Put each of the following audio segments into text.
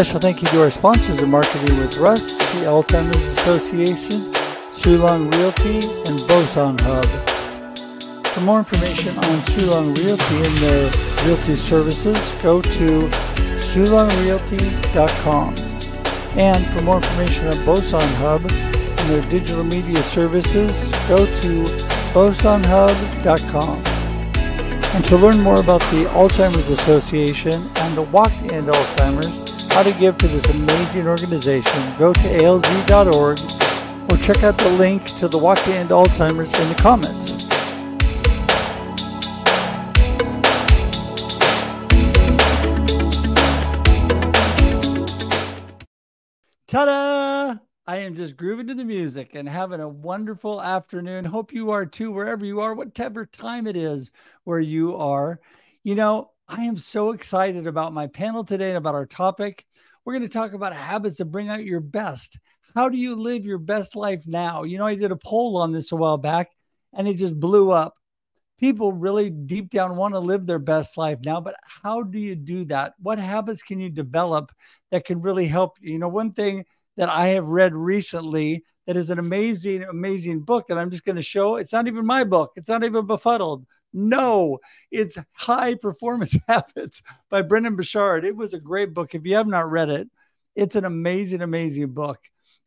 Special thank you to our sponsors of Marketing with Russ, the Alzheimer's Association, Shulong Realty, and Boson Hub. For more information on Shulong Realty and their realty services, go to shulongrealty.com. And for more information on Boson Hub and their digital media services, go to bosonhub.com. And to learn more about the Alzheimer's Association and the Walk to End Alzheimer's, how to give to this amazing organization, go to alz.org or check out the link to the Walk to End Alzheimer's in the comments. Ta-da! I am just grooving to the music and having a wonderful afternoon. Hope you are too, wherever you are, whatever time it is where you are. You know, I am so excited about my panel today and about our topic. We're going to talk about habits that bring out your best. How do you live your best life now? You know, I did a poll on this a while back and it just blew up. People really deep down want to live their best life now, but how do you do that? What habits can you develop that can really help you? You know, one thing that I have read recently that is an amazing, amazing book that I'm just going to show. It's not even my book. It's not even befuddled. No, it's High Performance Habits by Brendon Burchard. It was a great book. If you have not read it, it's an amazing, amazing book.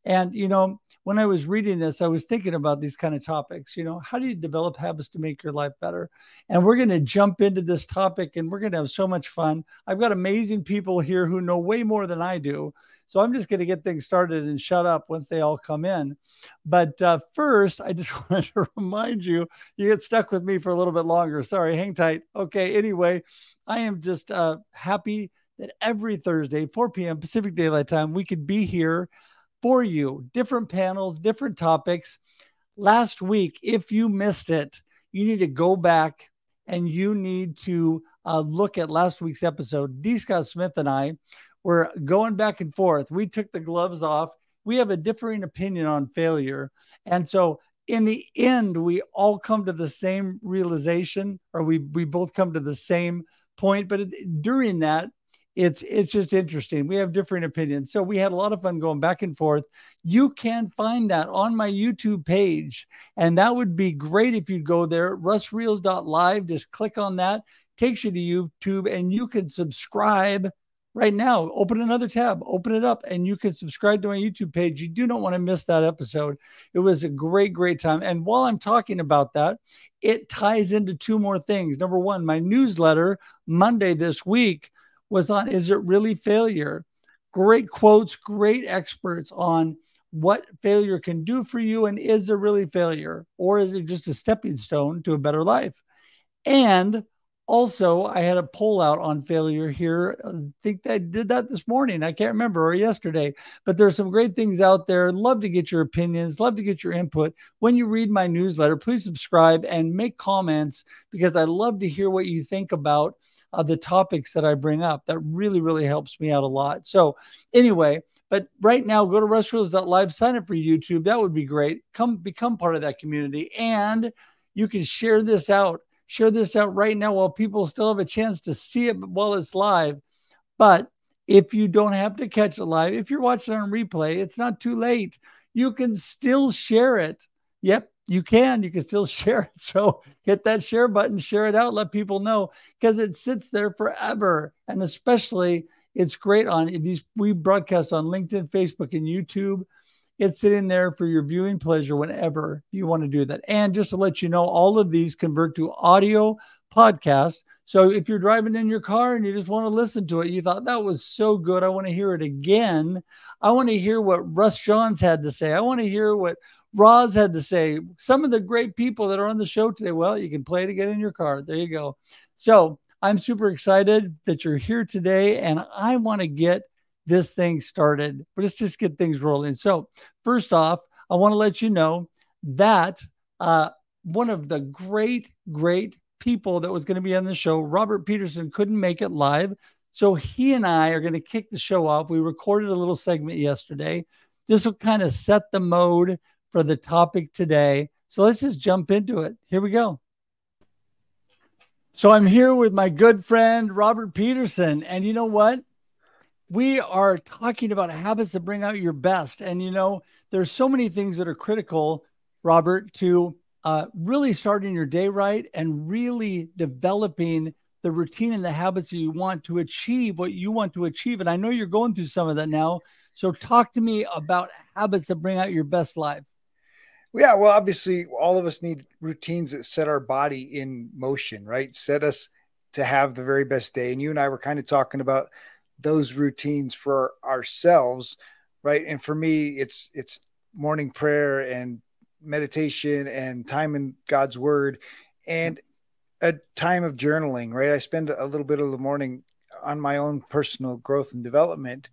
And, you know, when I was reading this, I was thinking about these kind of topics. You know, how do you develop habits to make your life better? And we're going to jump into this topic and we're going to have so much fun. I've got amazing people here who know way more than I do. So I'm just going to get things started and shut up once they all come in. But uh, first, I just wanted to remind you you get stuck with me for a little bit longer. Sorry, hang tight. Okay, anyway, I am just uh, happy that every Thursday, 4 p.m. Pacific Daylight Time, we could be here for you. Different panels, different topics. Last week, if you missed it, you need to go back and you need to uh, look at last week's episode. D. Scott Smith and I were going back and forth. We took the gloves off. We have a differing opinion on failure. And so in the end, we all come to the same realization, or we we both come to the same point. But during that, it's it's just interesting. We have different opinions. So we had a lot of fun going back and forth. You can find that on my YouTube page. And that would be great if you go there, russreals.live. Just click on that, takes you to YouTube, and you can subscribe right now. Open another tab, open it up, and you can subscribe to my YouTube page. You do not want to miss that episode. It was a great, great time. And while I'm talking about that, it ties into two more things. Number one, my newsletter Monday this week was on Is It Really Failure? Great quotes, great experts on what failure can do for you and is it really failure or is it just a stepping stone to a better life? And also, I had a poll out on failure here. I think I did that this morning. I can't remember or yesterday, but there's some great things out there. Love to get your opinions, love to get your input. When you read my newsletter, please subscribe and make comments because I love to hear what you think about uh, the topics that I bring up. That really, really helps me out a lot. So, anyway, but right now, go to russreals.live, sign up for YouTube. That would be great. Come become part of that community. And you can share this out. Share this out right now while people still have a chance to see it while it's live. But if you don't have to catch it live, if you're watching on replay, it's not too late. You can still share it. Yep, you can you can still share it so hit that share button share it out let people know because it sits there forever and especially it's great on these we broadcast on linkedin facebook and youtube it's sitting there for your viewing pleasure whenever you want to do that and just to let you know all of these convert to audio podcast so if you're driving in your car and you just want to listen to it you thought that was so good i want to hear it again i want to hear what russ johns had to say i want to hear what Roz had to say some of the great people that are on the show today. Well, you can play it again in your car. There you go. So I'm super excited that you're here today, and I want to get this thing started. But let's just get things rolling. So first off, I want to let you know that uh, one of the great, great people that was going to be on the show, Robert Petersen, couldn't make it live. So he and I are going to kick the show off. We recorded a little segment yesterday. This will kind of set the mode for the topic today. So let's just jump into it. Here we go. So I'm here with my good friend Robert Petersen. And you know what? We are talking about habits that bring out your best. And, you know, there's so many things that are critical, Robert, to uh, really starting your day right and really developing the routine and the habits that you want to achieve what you want to achieve. And I know you're going through some of that now. So talk to me about habits that bring out your best life. Yeah, well, obviously, all of us need routines that set our body in motion, right? Set us to have the very best day. And you and I were kind of talking about those routines for ourselves, right? And for me, it's it's morning prayer and meditation and time in God's word and a time of journaling, right? I spend a little bit of the morning on my own personal growth and development.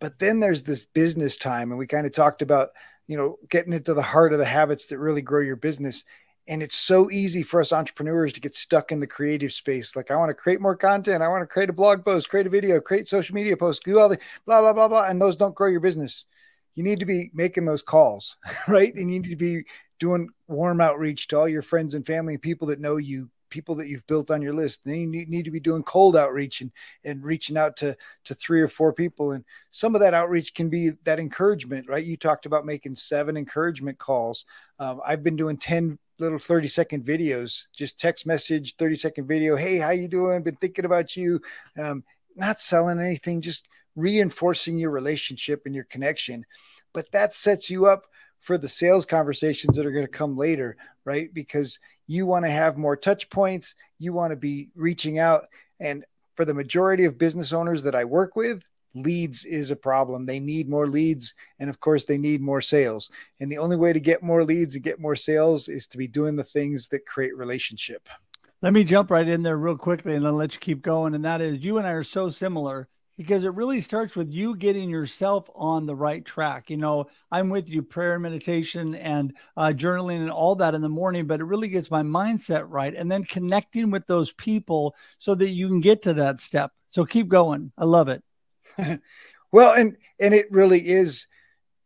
But then there's this business time, and we kind of talked about, you know, getting into the heart of the habits that really grow your business. And it's so easy for us entrepreneurs to get stuck in the creative space. Like, I want to create more content. I want to create a blog post, create a video, create social media posts, do all the blah, blah, blah, blah. And those don't grow your business. You need to be making those calls, right? And you need to be doing warm outreach to all your friends and family and people that know you people that you've built on your list. Then you need, to be doing cold outreach and, and reaching out to, to three or four people. And some of that outreach can be that encouragement, right? You talked about making seven encouragement calls. Um, I've been doing 10 little 30 second videos, just text message, 30 second video. Hey, how you doing? Been thinking about you. Um, not selling anything, just reinforcing your relationship and your connection. But that sets you up for the sales conversations that are going to come later, right? Because you want to have more touch points, you want to be reaching out. And for the majority of business owners that I work with, leads is a problem. They need more leads. And of course, they need more sales. And the only way to get more leads and get more sales is to be doing the things that create relationship. Let me jump right in there real quickly and then let you keep going. And that is you and I are so similar because it really starts with you getting yourself on the right track. You know, I'm with you, prayer, meditation, and uh, journaling, and all that in the morning, but it really gets my mindset right. And then connecting with those people so that you can get to that step. So keep going. I love it. well, and and it really is,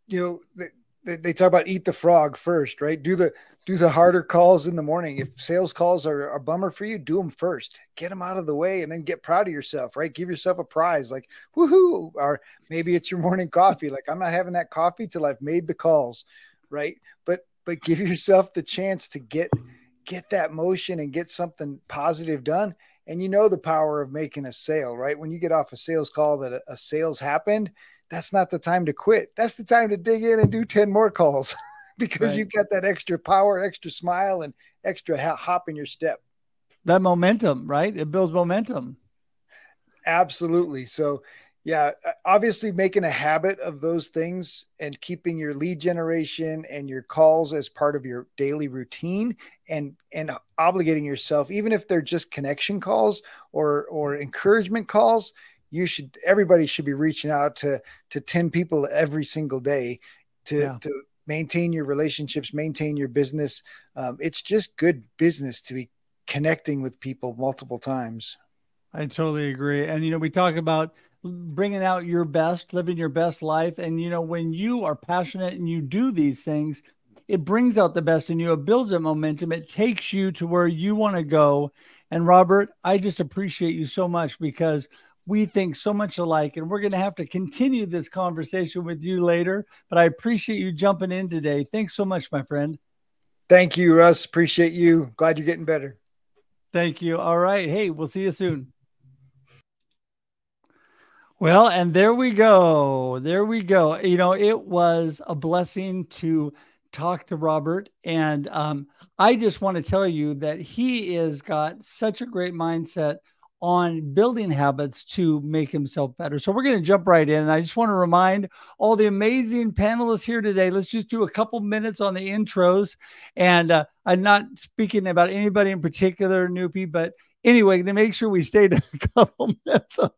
you know, they, they talk about eat the frog first, right? Do the do the harder calls in the morning. If sales calls are a bummer for you, do them first. Get them out of the way and then get proud of yourself, right? Give yourself a prize like woohoo. Or maybe it's your morning coffee. Like I'm not having that coffee till I've made the calls, right? But but give yourself the chance to get get that motion and get something positive done. And you know the power of making a sale, right? When you get off a sales call that a, sales happened, that's not the time to quit. That's the time to dig in and do 10 more calls. because right. you've got that extra power, extra smile, and extra hop in your step. That momentum, right? It builds momentum. Absolutely. So, yeah, obviously making a habit of those things and keeping your lead generation and your calls as part of your daily routine and and obligating yourself even if they're just connection calls or or encouragement calls you should everybody should be reaching out to to 10 people every single day to yeah. to maintain your relationships, maintain your business. Um, it's just good business to be connecting with people multiple times. I totally agree. And, you know, we talk about bringing out your best, living your best life. And, you know, when you are passionate and you do these things, it brings out the best in you. It builds a momentum. It takes you to where you want to go. And Robert, I just appreciate you so much because we think so much alike. And we're going to have to continue this conversation with you later. But I appreciate you jumping in today. Thanks so much, my friend. Thank you, Russ. Appreciate you. Glad you're getting better. Thank you. All right. Hey, we'll see you soon. Well, and there we go. There we go. You know, it was a blessing to talk to Robert. And um, I just want to tell you that he has got such a great mindset on building habits to make himself better. So we're going to jump right in. And I just want to remind all the amazing panelists here today. Let's just do a couple minutes on the intros. And uh, I'm not speaking about anybody in particular, Nupi, but anyway, to make sure we stayed a couple minutes on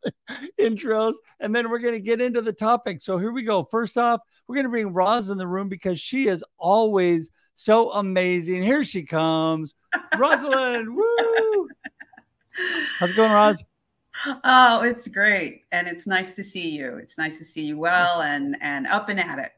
intros, and then we're going to get into the topic. So here we go. First off, we're going to bring Roz in the room because she is always so amazing. Here she comes, Rosalinde. Woo! How's it going, Roz? Oh, it's great. And it's nice to see you. It's nice to see you well and and up and at it.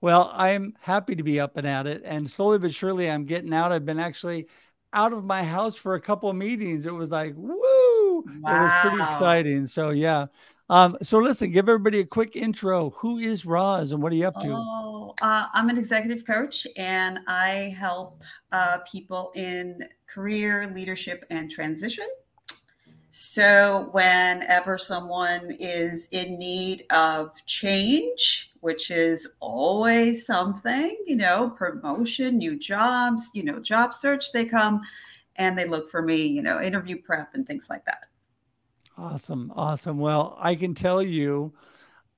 Well, I'm happy to be up and at it. And slowly but surely I'm getting out. I've been actually out of my house for a couple of meetings. It was like, woo, Wow. It was pretty exciting. So yeah. Um, so listen, give everybody a quick intro. Who is Roz and what are you up to? Oh, uh, I'm an executive coach and I help uh, people in career, leadership, and transition. So, whenever someone is in need of change, which is always something, you know, promotion, new jobs, you know, job search, they come and they look for me, you know, interview prep and things like that. Awesome. Awesome. Well, I can tell you,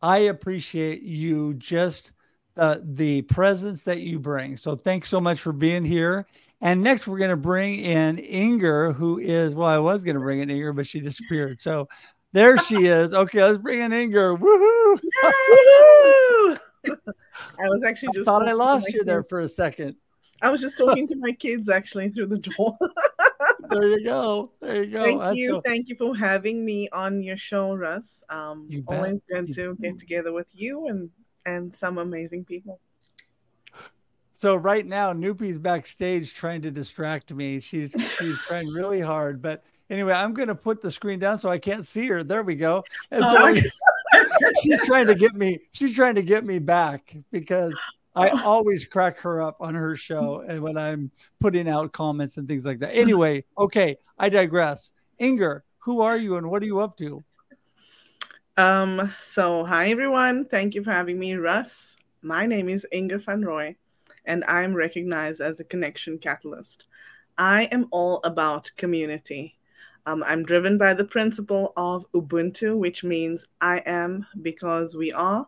I appreciate you just uh, the presence that you bring. So thanks so much for being here. And next, we're going to bring in Ingor, who is, well, I was going to bring in Ingor, but she disappeared. So there she is. Okay, let's bring in Ingor. Woohoo! I was actually just I thought I lost you there for a second. I was just talking to my kids actually through the door. there you go. There you go. Thank That's you. So... Thank you for having me on your show, Russ. Um, always good you to get together with you and and some amazing people. So right now, Nupi's backstage trying to distract me. She's she's trying really hard, but anyway, I'm going to put the screen down so I can't see her. There we go. And so oh. she's trying to get me. She's trying to get me back because I always crack her up on her show and when I'm putting out comments and things like that. Anyway, okay, I digress. Ingor, who are you and what are you up to? Um, so hi everyone. Thank you for having me, Russ. My name is Ingor van Rooi and I'm recognized as a connection catalyst. I am all about community. Um, I'm driven by the principle of Ubuntu, which means I am because we are.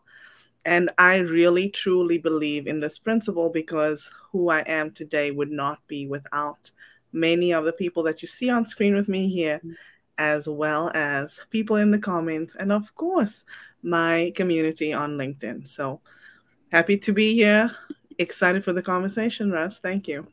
And I really truly believe in this principle because who I am today would not be without many of the people that you see on screen with me here, as well as people in the comments, and of course, my community on LinkedIn. So happy to be here excited for the conversation, Russ. Thank you.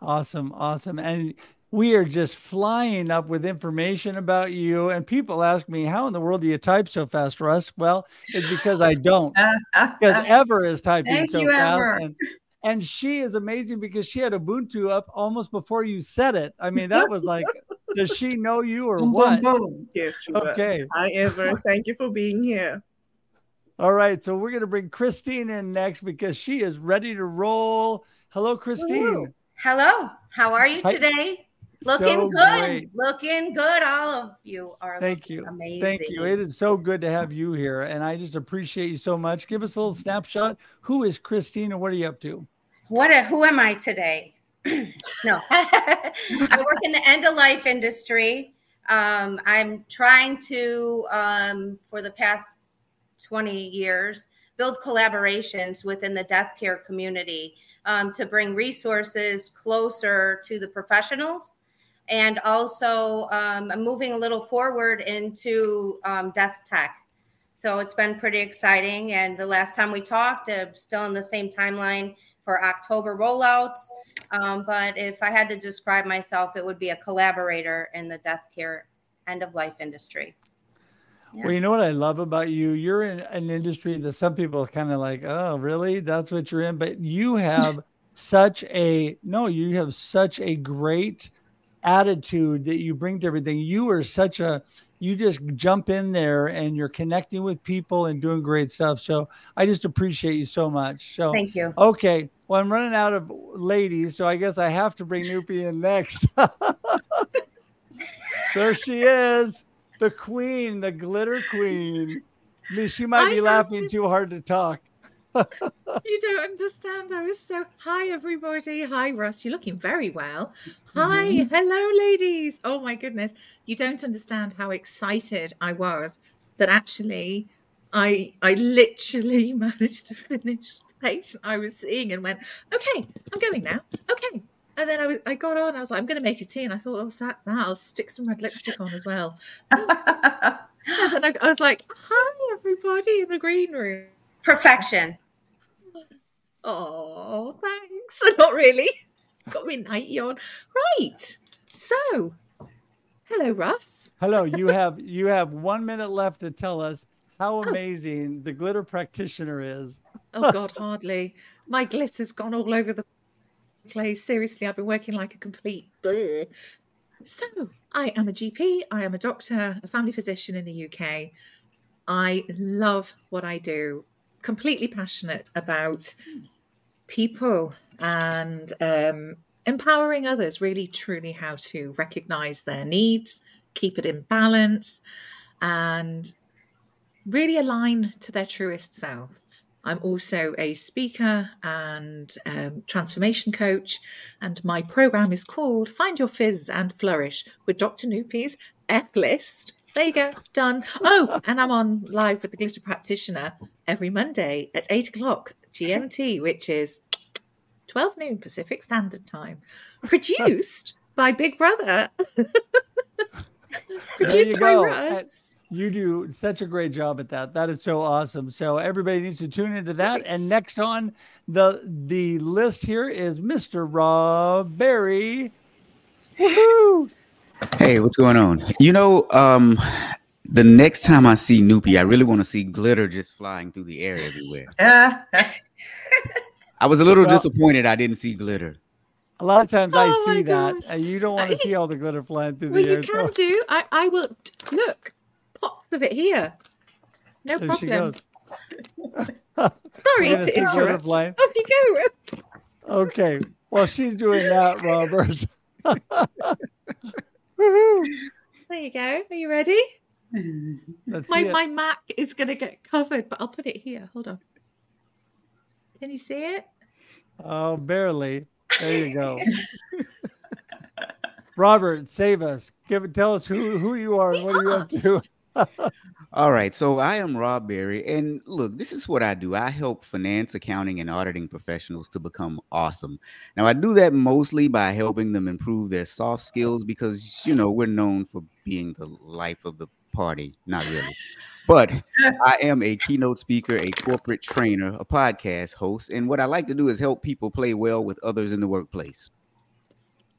Awesome. Awesome. And we are just flying up with information about you. And people ask me, how in the world do you type so fast, Russ? Well, it's because I don't. because Ever is typing Thank so fast. And, and she is amazing because she had Ubuntu up almost before you said it. I mean, that was like, does she know you or what? Yes, okay. I ever. Thank you for being here. All right, so we're going to bring Christine in next because she is ready to roll. Hello, Christine. Hello. How are you today? Looking so good. Great. Looking good. All of you are Thank you. amazing. Thank you. It is so good to have you here. And I just appreciate you so much. Give us a little snapshot. Who is Christine and what are you up to? What a, who am I today? no. I work in the end of life industry. Um, I'm trying to, um, for the past 20 years, build collaborations within the death care community um, to bring resources closer to the professionals and also um, moving a little forward into um, death tech. So it's been pretty exciting. And the last time we talked, I'm still in the same timeline for October rollouts. Um, but if I had to describe myself, it would be a collaborator in the death care end of life industry. Yeah. Well, you know what I love about you? You're in an industry that some people kind of like, oh, really? That's what you're in. But you have such a, no, you have such a great attitude that you bring to everything. You are such a, you just jump in there and you're connecting with people and doing great stuff. So I just appreciate you so much. So thank you. Okay. Well, I'm running out of ladies, so I guess I have to bring Nupi in next. there she is the queen, the glitter queen. I mean, she might be laughing too hard to talk. you don't understand. I was so hi everybody. Hi Russ, you're looking very well. Hi, mm-hmm. hello ladies. Oh my goodness. You don't understand how excited I was that actually I I literally managed to finish the patient I was seeing and went, okay, I'm going now. Okay, and then I was, I got on. I was like, I'm going to make a tea, and I thought, oh, sat that. I'll stick some red lipstick on as well. and I, I was like, hi, everybody in the green room. Perfection. Oh, thanks. Not really. Got me nighty on. Right. So, hello, Russ. Hello. You have you have one minute left to tell us how oh. amazing oh. the glitter practitioner is. oh God, hardly. My glitter's gone all over the place. Seriously, I've been working like a complete bleh. So, I am a GP, I am a doctor, a family physician in the UK. I love what I do, completely passionate about people and um, empowering others, really, truly how to recognize their needs, keep it in balance, and really align to their truest self. I'm also a speaker and um, transformation coach, and my program is called Find Your Fizz and Flourish with Dr. Nupi's F List. There you go, done. Oh, and I'm on live with the Glitter Practitioner every Monday at 8 o'clock GMT, which is 12 noon Pacific Standard Time. Produced by Big Brother. Produced by go. Russ. You do such a great job at that. That is so awesome. So everybody needs to tune into that. And next on the the list here is Mr. Rob Berry. Woohoo! Hey, what's going on? You know, um, the next time I see Nupi, I really want to see glitter just flying through the air everywhere. I was a little Well- disappointed I didn't see glitter. A lot of times I Oh my see that, and you don't want to see all the glitter flying through Well, the you air. can so- do. I, I will look. Pops of it here. No there problem. Sorry to interrupt. Off you go. Okay. Well, she's doing that, Robert. There you go. Are you ready? Let's My my Mac is gonna get covered, but I'll put it here. Hold on. Can you see it? Oh, barely. There you go. Robert, save us. Give it. Tell us who who you are and what are you up oh, to. All right, so I am Rob Berry, and look, this is what I do. I help finance, accounting, and auditing professionals to become awesome. Now, I do that mostly by helping them improve their soft skills because you know we're known for being the life of the party. Not really, but I am a keynote speaker, a corporate trainer, a podcast host, and what I like to do is help people play well with others in the workplace.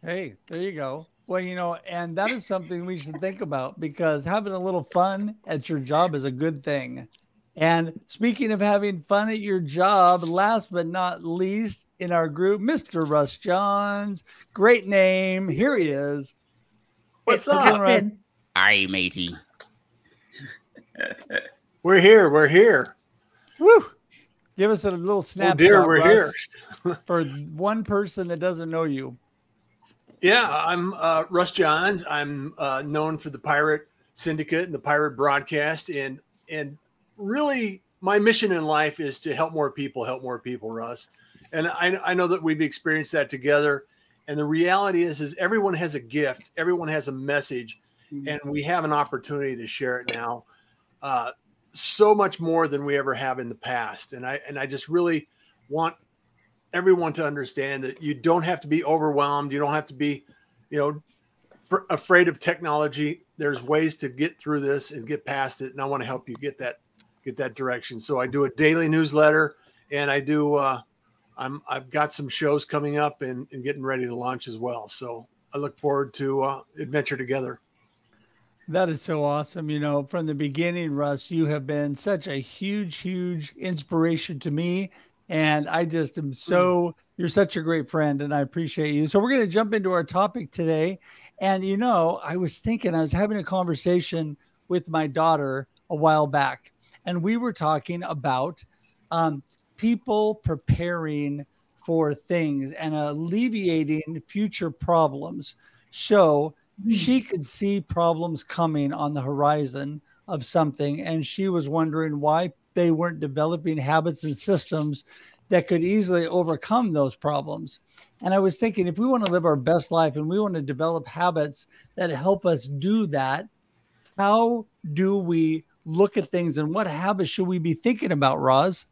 Hey, there you go. Well, you know, and that is something we should think about because having a little fun at your job is a good thing. And speaking of having fun at your job, last but not least in our group, Mr. Russ Johns. Great name. Here he is. What's up? Captain. Aye, matey. We're here. We're here. Woo! Give us a little Oh snapshot. dear, we're Russ, here. for one person that doesn't know you. Yeah, I'm uh, Russ Johns. I'm uh, known for the Pirate Syndicate and the Pirate Broadcast, and and really my mission in life is to help more people, help more people, Russ. And I, I know that we've experienced that together. And the reality is, is everyone has a gift, everyone has a message, and we have an opportunity to share it now. Uh, so much more than we ever have in the past. And I and I just really want everyone to understand that you don't have to be overwhelmed. You don't have to be, you know, fr- afraid of technology. There's ways to get through this and get past it. And I want to help you get that get that direction. So I do a daily newsletter, and I do. Uh, I'm I've got some shows coming up and, and getting ready to launch as well. So I look forward to uh, adventure together. That is so awesome. You know, from the beginning, Russ, you have been such a huge, huge inspiration to me. And I just am so, you're such a great friend and I appreciate you. So we're going to jump into our topic today. And, you know, I was thinking, I was having a conversation with my daughter a while back, and we were talking about um, people preparing for things and alleviating future problems. So, she could see problems coming on the horizon of something and she was wondering why they weren't developing habits and systems that could easily overcome those problems and i was thinking if we want to live our best life and we want to develop habits that help us do that how do we look at things and what habits should we be thinking about roz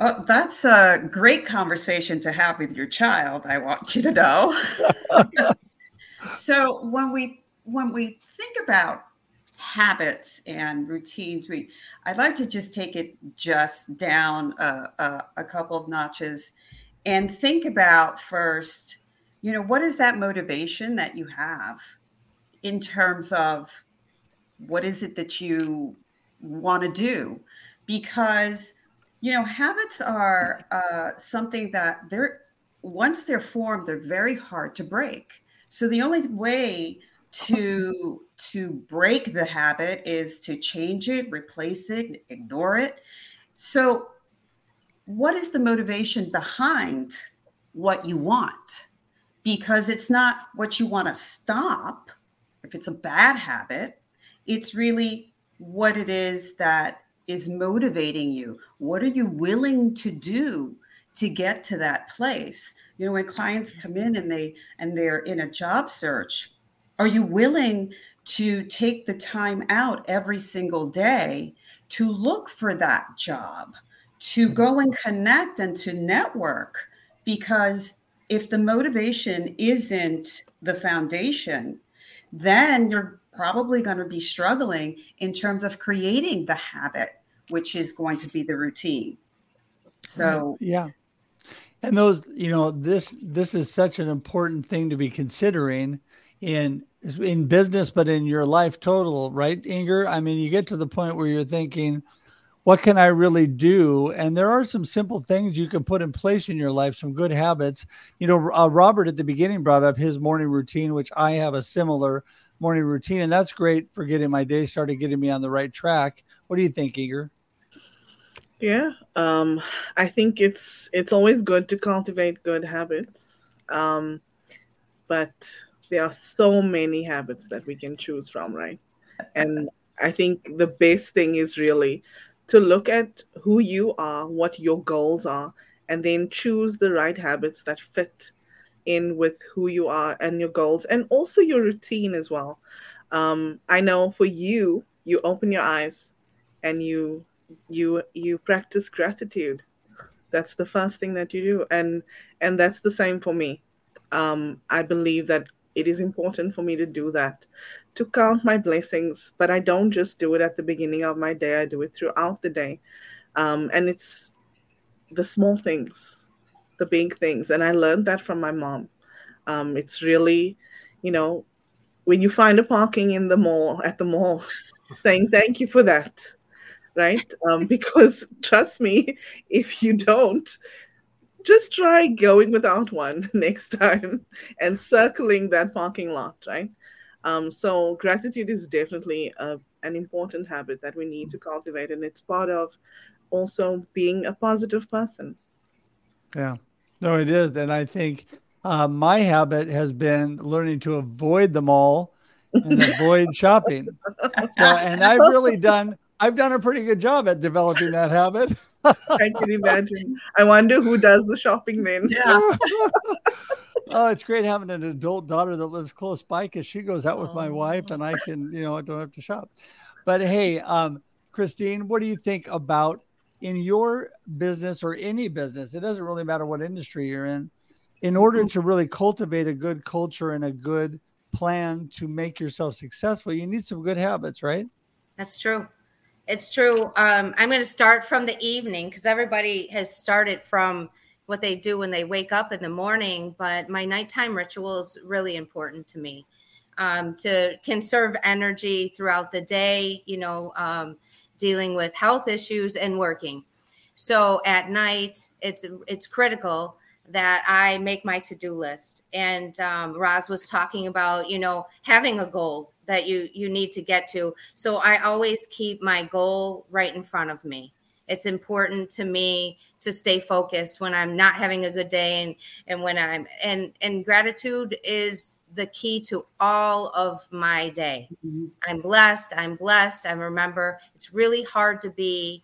Oh, that's a great conversation to have with your child. I want you to know. so when we when we think about habits and routines, we I'd like to just take it just down a, a, a couple of notches and think about first, you know, what is that motivation that you have in terms of what is it that you want to do? Because you know, habits are uh, something that they're once they're formed, they're very hard to break So the only way to to break the habit is to change it, replace it, ignore it. So what is the motivation behind what you want? Because it's not what you want to stop. If it's a bad habit, it's really what it is that is motivating you. What are you willing to do to get to that place? You know, when clients mm-hmm. come in and they and they're in a job search, are you willing to take the time out every single day to look for that job, to go mm-hmm. and connect and to network? Because if the motivation isn't the foundation, then you're probably going to be struggling in terms of creating the habit, which is going to be the routine. So, yeah. And those, you know, this this is such an important thing to be considering in in business, but in your life total, right, Ingor? I mean, you get to the point where you're thinking, what can I really do? And there are some simple things you can put in place in your life, some good habits. You know, uh, Robert at the beginning brought up his morning routine, which I have a similar morning routine, and that's great for getting my day started, getting me on the right track. What do you think, Ingor? Yeah, um, I think it's it's always good to cultivate good habits, um, but there are so many habits that we can choose from, right? And I think the best thing is really to look at who you are, what your goals are, and then choose the right habits that fit in with who you are and your goals, and also your routine as well. Um, I know for you, you open your eyes and you you you practice gratitude. That's the first thing that you do, and and that's the same for me. Um, I believe that it is important for me to do that, to count my blessings. But I don't just do it at the beginning of my day, I do it throughout the day. Um, and it's the small things, the big things. And I learned that from my mom. Um, it's really, you know, when you find a parking in the mall, at the mall, saying thank you for that right? Um, because trust me, if you don't, just try going without one next time and circling that parking lot, right? Um, so gratitude is definitely a, an important habit that we need to cultivate, and it's part of also being a positive person. Yeah, no, it is, and I think uh, my habit has been learning to avoid the mall and avoid shopping. So, and I've really done I've done a pretty good job at developing that habit. I can imagine. I wonder who does the shopping then. Yeah. oh, it's great having an adult daughter that lives close by because she goes out with my wife and I can, you know, I don't have to shop. But hey, um, Christine, what do you think about in your business or any business? It doesn't really matter what industry you're in. In order to really cultivate a good culture and a good plan to make yourself successful, you need some good habits, right? That's true. It's true. Um, I'm going to start from the evening because everybody has started from what they do when they wake up in the morning. But my nighttime ritual is really important to me um, to conserve energy throughout the day, you know, um, dealing with health issues and working. So at night, it's it's critical that I make my to do list. And um, Roz was talking about, you know, having a goal that you you need to get to. So i always keep my goal right in front of me. It's important to me to stay focused when i'm not having a good day and and when i'm and and gratitude is the key to all of my day. Mm-hmm. i'm blessed i'm blessed i remember. It's really hard to be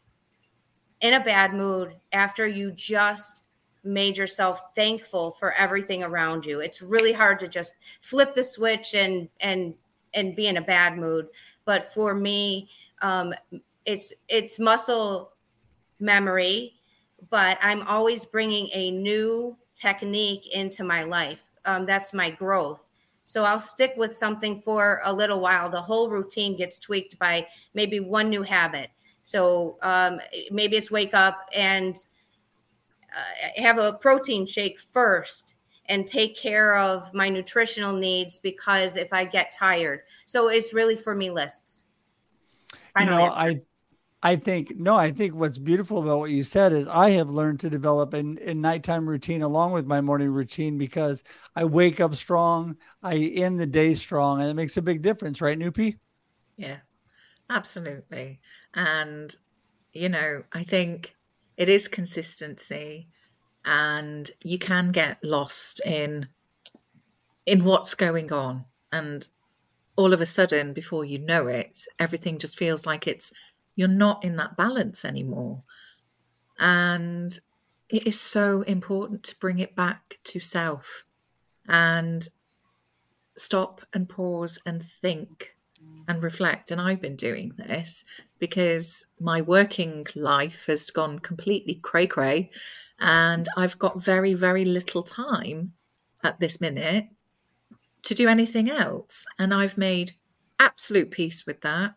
in a bad mood after you just made yourself thankful for everything around you. It's really hard to just flip the switch and and and be in a bad mood. But for me, um, it's it's muscle memory, but I'm always bringing a new technique into my life. Um, that's my growth. So I'll stick with something for a little while. The whole routine gets tweaked by maybe one new habit. So um, maybe it's wake up and uh, have a protein shake first and take care of my nutritional needs because if I get tired. So it's really for me lists. Final you know, answer. I I think no, I think what's beautiful about what you said is I have learned to develop a, a nighttime routine along with my morning routine because I wake up strong, I end the day strong, and it makes a big difference, right, Nupi? Yeah, absolutely. And you know, I think it is consistency, and you can get lost in in what's going on, and all of a sudden, before you know it, everything just feels like it's you're not in that balance anymore. And it is so important to bring it back to self and stop and pause and think and reflect. And I've been doing this because my working life has gone completely cray cray and I've got very, very little time at this minute to do anything else. And I've made absolute peace with that.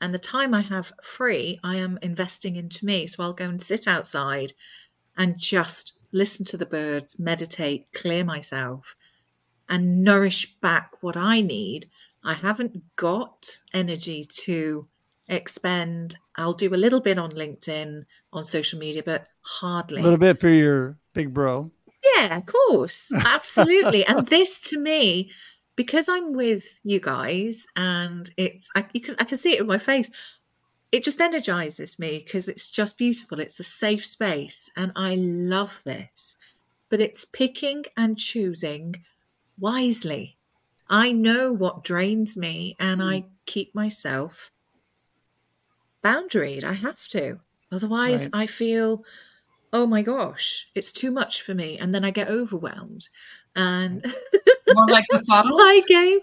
And the time I have free, I am investing into me. So I'll go and sit outside and just listen to the birds, meditate, clear myself, and nourish back what I need. I haven't got energy to expend. I'll do a little bit on LinkedIn, on social media, but hardly. A little bit for your big bro. Yeah, of course. Absolutely. and this to me because I'm with you guys and it's I, can, I can see it in my face. It just energizes me because it's just beautiful. It's a safe space and I love this. But it's picking and choosing wisely. I know what drains me and I mm. keep myself boundaried. I have to. Otherwise, right. I feel, oh my gosh, it's too much for me. And then I get overwhelmed. And more like befuddled. Hi, Gabe.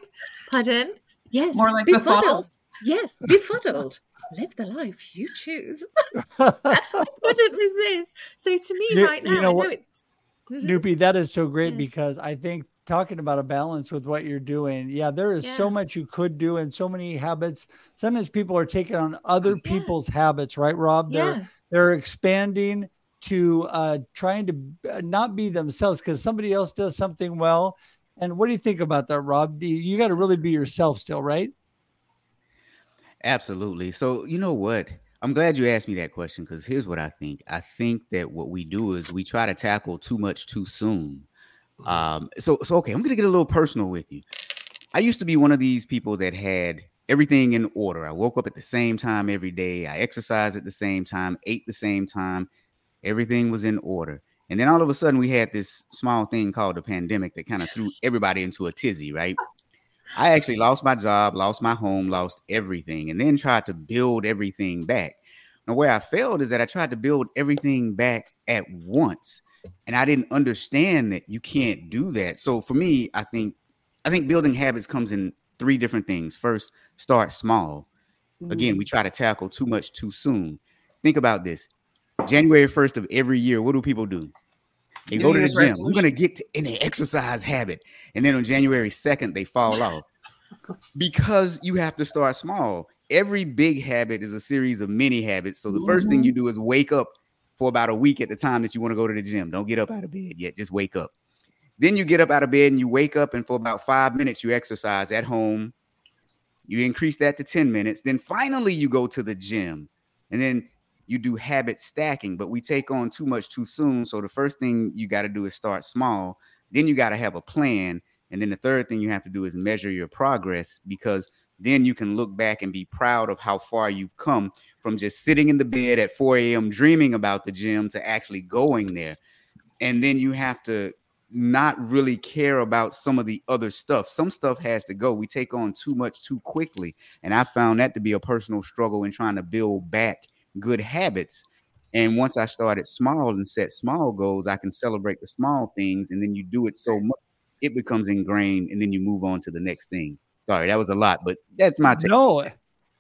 Pardon? Yes. More like befuddled. befuddled. Yes, befuddled. Live the life you choose. I couldn't resist. So to me, you, right now, you know, I know it's. Mm-hmm. Nupi, that is so great yes. because I think talking about a balance with what you're doing. Yeah, there is yeah. so much you could do and so many habits. Sometimes people are taking on other yeah. people's habits, right, Rob? They're yeah. they're expanding to uh, trying to uh, not be themselves because somebody else does something well. And what do you think about that, Rob? You, you got to really be yourself still, right? Absolutely. So, you know what? I'm glad you asked me that question because here's what I think. I think that what we do is we try to tackle too much too soon. Mm-hmm. Um, so, so okay, I'm gonna get a little personal with you. I used to be one of these people that had everything in order. I woke up at the same time every day. I exercised at the same time, ate the same time, everything was in order. And then all of a sudden, we had this small thing called the pandemic that kind of threw everybody into a tizzy, right? I actually lost my job, lost my home, lost everything, and then tried to build everything back. Now, where I failed is that I tried to build everything back at once, and I didn't understand that you can't do that. So for me, I think I think building habits comes in three different things. First, start small. Again, mm-hmm. we try to tackle too much too soon. Think about this. January 1st of every year, what do people do? They go to the gym. I'm gonna get to, in the exercise habit. And then on January 2nd, they fall off. because you have to start small. Every big habit is a series of mini habits. So the mm-hmm. first thing you do is wake up for about a week at the time that you want to go to the gym. Don't get up out of bed yet, just wake up. Then you get up out of bed and you wake up, and for about five minutes, you exercise at home. You increase that to 10 minutes. Then finally, you go to the gym. And then you do habit stacking, but we take on too much too soon. So the first thing you got to do is start small. Then you got to have a plan. And then the third thing you have to do is measure your progress because then you can look back and be proud of how far you've come from just sitting in the bed at 4 a.m. dreaming about the gym to actually going there. And then you have to not really care about some of the other stuff. Some stuff has to go. We take on too much too quickly. And I found that to be a personal struggle in trying to build back good habits. And once I started small and set small goals, I can celebrate the small things. And then you do it so much, it becomes ingrained. And then you move on to the next thing. Sorry, that was a lot, but that's my take. No,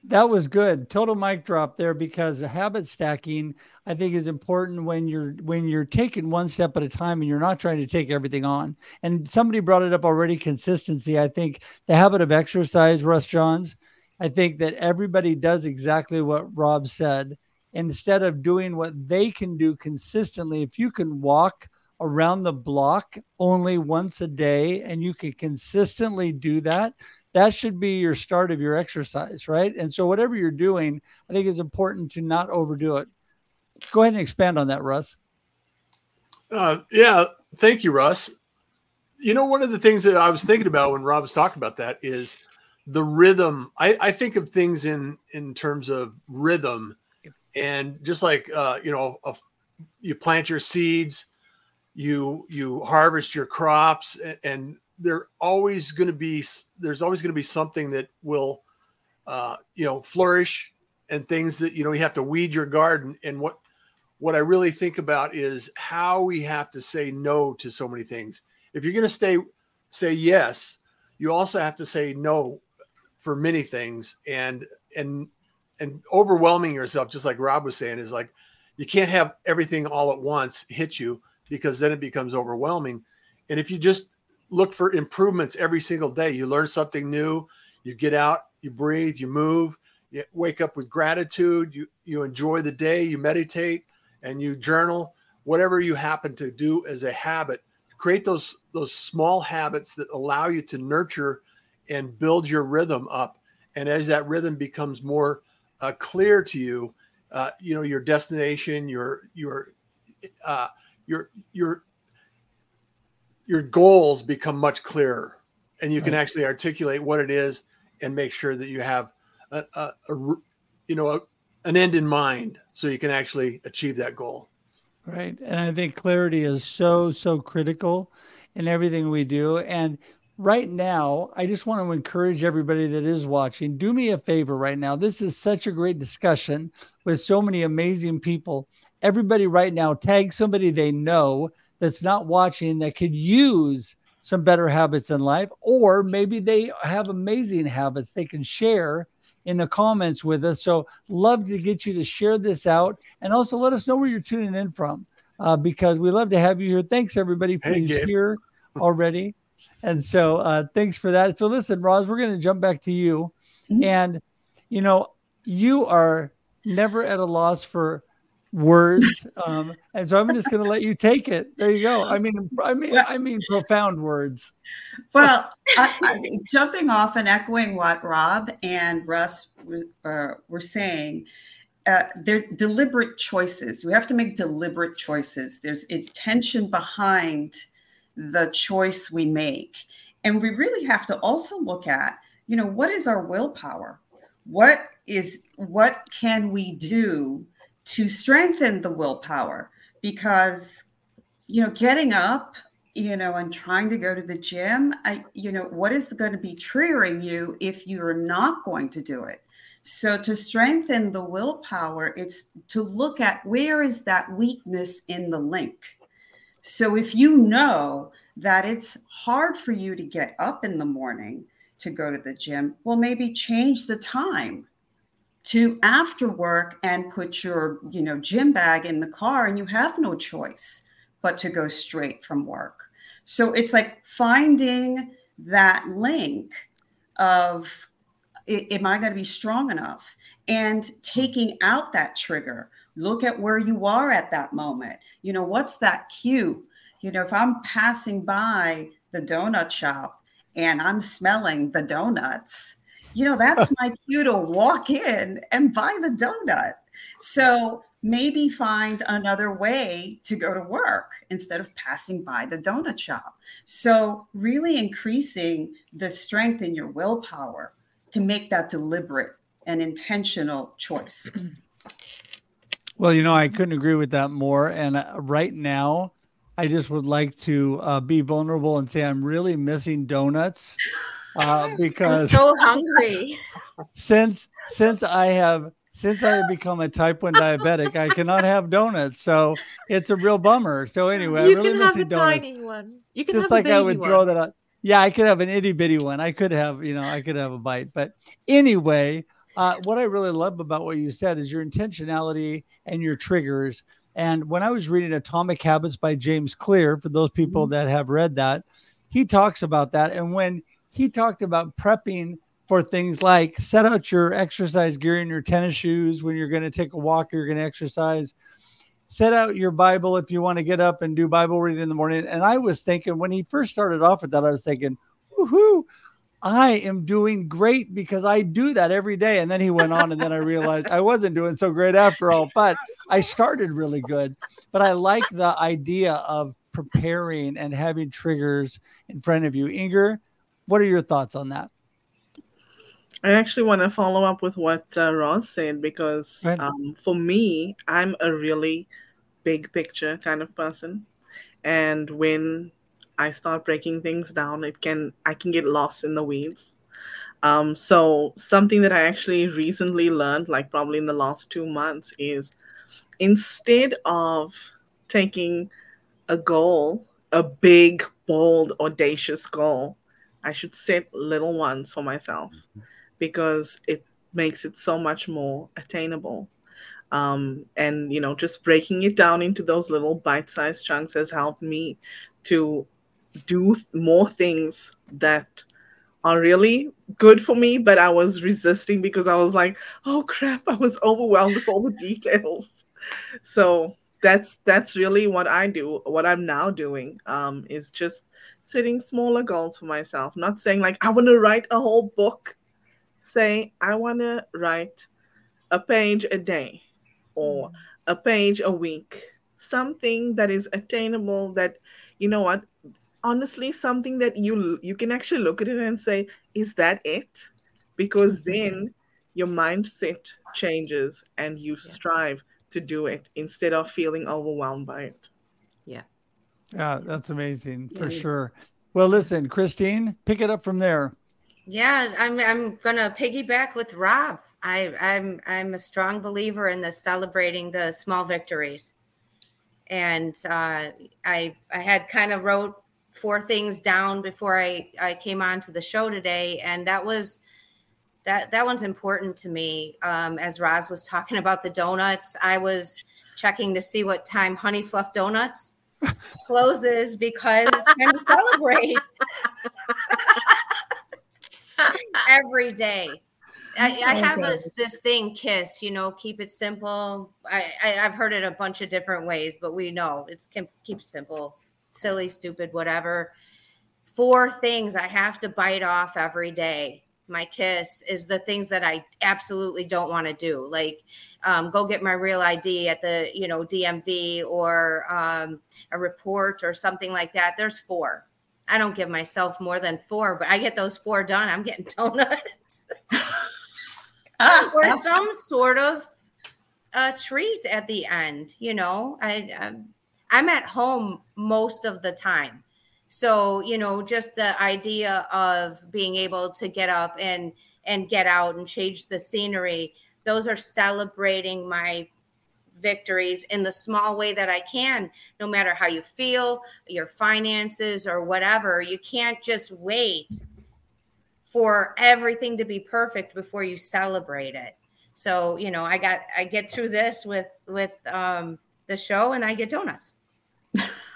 that was good. Total mic drop there because habit stacking, I think, is important when you're when you're taking one step at a time and you're not trying to take everything on. And somebody brought it up already. Consistency. I think the habit of exercise, Russ Johns. I think that everybody does exactly what Rob said instead of doing what they can do consistently, if you can walk around the block only once a day and you can consistently do that, that should be your start of your exercise, right? And so, whatever you're doing, I think it's important to not overdo it. Go ahead and expand on that, Russ. Uh, yeah, thank you, Russ. You know, one of the things that I was thinking about when Rob was talking about that is the rhythm. I, I think of things in in terms of rhythm, and just like uh, you know, a, you plant your seeds, you you harvest your crops, and, and they're always going to be there's always going to be something that will uh, you know flourish and things that you know you have to weed your garden and what what I really think about is how we have to say no to so many things. If you're going to stay say yes, you also have to say no for many things and and and overwhelming yourself just like Rob was saying is like you can't have everything all at once hit you because then it becomes overwhelming. And if you just look for improvements every single day, you learn something new, you get out, you breathe, you move, you wake up with gratitude, you you enjoy the day, you meditate, and you journal, whatever you happen to do as a habit, create those those small habits that allow you to nurture and build your rhythm up. And as that rhythm becomes more uh, clear to you, uh, you know your destination, your your uh, your your your goals become much clearer, and you can actually articulate what it is and make sure that you have a, a, a you know a, an end in mind so you can actually achieve that goal. Right. And I think clarity is so, so critical in everything we do. And right now, I just want to encourage everybody that is watching do me a favor right now. This is such a great discussion with so many amazing people. Everybody, right now, tag somebody they know that's not watching that could use some better habits in life, or maybe they have amazing habits they can share in the comments with us. So love to get you to share this out and also let us know where you're tuning in from uh, because we love to have you here. Thanks everybody for hey, here already. And so uh, thanks for that. So listen, Roz, we're going to jump back to you. Mm-hmm. And, you know, you are never at a loss for words um, and so i'm just going to let you take it. There you go. I mean i mean i mean profound words. Well I, I, jumping off and echoing what rob and russ uh, were saying uh, they're deliberate choices. We have to make deliberate choices. There's intention behind the choice we make. And we really have to also look at you know what is our willpower? What is what can we do to strengthen the willpower because you know getting up you know and trying to go to the gym i you know what is going to be triggering you if you're not going to do it? So to strengthen the willpower it's to look at where is that weakness in the link. So if you know that it's hard for you to get up in the morning to go to the gym well maybe change the time to after work and put your you know gym bag in the car and you have no choice but to go straight from work. So it's like finding that link of am i going to be strong enough? and taking out that trigger. Look at where you are at that moment. You know what's that cue? You know if i'm passing by the donut shop and i'm smelling the donuts you know, that's my cue to walk in and buy the donut. So maybe find another way to go to work instead of passing by the donut shop. So, really increasing the strength in your willpower to make that deliberate and intentional choice. Well, you know, I couldn't agree with that more. And uh, right now, I just would like to uh, be vulnerable and say I'm really missing donuts uh, because I'm so hungry. Since since I have since I have become a type one diabetic, I cannot have donuts. So it's a real bummer. So anyway, you I really can miss have a donuts. tiny one. You can Just like I would one. throw that out. Yeah, I could have an itty bitty one. I could have, you know, I could have a bite. But anyway, uh, what I really love about what you said is your intentionality and your triggers. And when I was reading Atomic Habits by James Clear, for those people Mm-hmm. that have read that, he talks about that. And when he talked about prepping for things like set out your exercise gear and your tennis shoes when you're going to take a walk or you're going to exercise. Set out your Bible if you want to get up and do Bible reading in the morning. And I was thinking when he first started off with that, I was thinking, woohoo, I am doing great because I do that every day. And then he went on, and then I realized I wasn't doing so great after all, but I started really good. But I like the idea of preparing and having triggers in front of you. Ingor, what are your thoughts on that? I actually want to follow up with what uh, Ross said because um, for me, I'm a really big picture kind of person. And when I start breaking things down, it can I can get lost in the weeds. Um, so something that I actually recently learned, like probably in the last two months, is instead of taking a goal, a big, bold, audacious goal, I should set little ones for myself mm-hmm. because it makes it so much more attainable. Um, and you know, just breaking it down into those little bite-sized chunks has helped me to do more things that are really good for me, but I was resisting because I was like, oh crap, I was overwhelmed with all the details. So that's that's really what I do. What I'm now doing um, is just setting smaller goals for myself. Not saying like I want to write a whole book. Say I want to write a page a day or mm. a page a week. Something that is attainable. That you know what honestly something that you you can actually look at it and say is that it because then your mindset changes and you yeah. strive to do it instead of feeling overwhelmed by it yeah that's amazing for yeah. sure well listen christine pick it up from there yeah i'm i'm gonna piggyback with rob i i'm i'm a strong believer in the celebrating the small victories and uh, I I had kind of wrote four things down before I, I came on to the show today. And that was that that one's important to me. Um, as Roz was talking about the donuts, I was checking to see what time Honey Fluff Donuts closes because it's time to celebrate every day. I, I have this this thing, kiss. You know, keep it simple. I, I have heard it a bunch of different ways, but we know it's keep it simple silly, stupid, whatever. Four things I have to bite off every day. My kiss is the things that I absolutely don't want to do, like um, go get my real ID at the you know DMV or um, a report or something like that. There's four. I don't give myself more than four, but I get those four done. I'm getting donuts or some sort of a treat at the end. You know, I, um, I'm at home most of the time. So, you know, just the idea of being able to get up and and get out and change the scenery, those are celebrating my victories in the small way that I can, no matter how you feel, your finances or whatever. You can't just wait for everything to be perfect before you celebrate it. So, you know, I got I get through this with with um the show and I get donuts.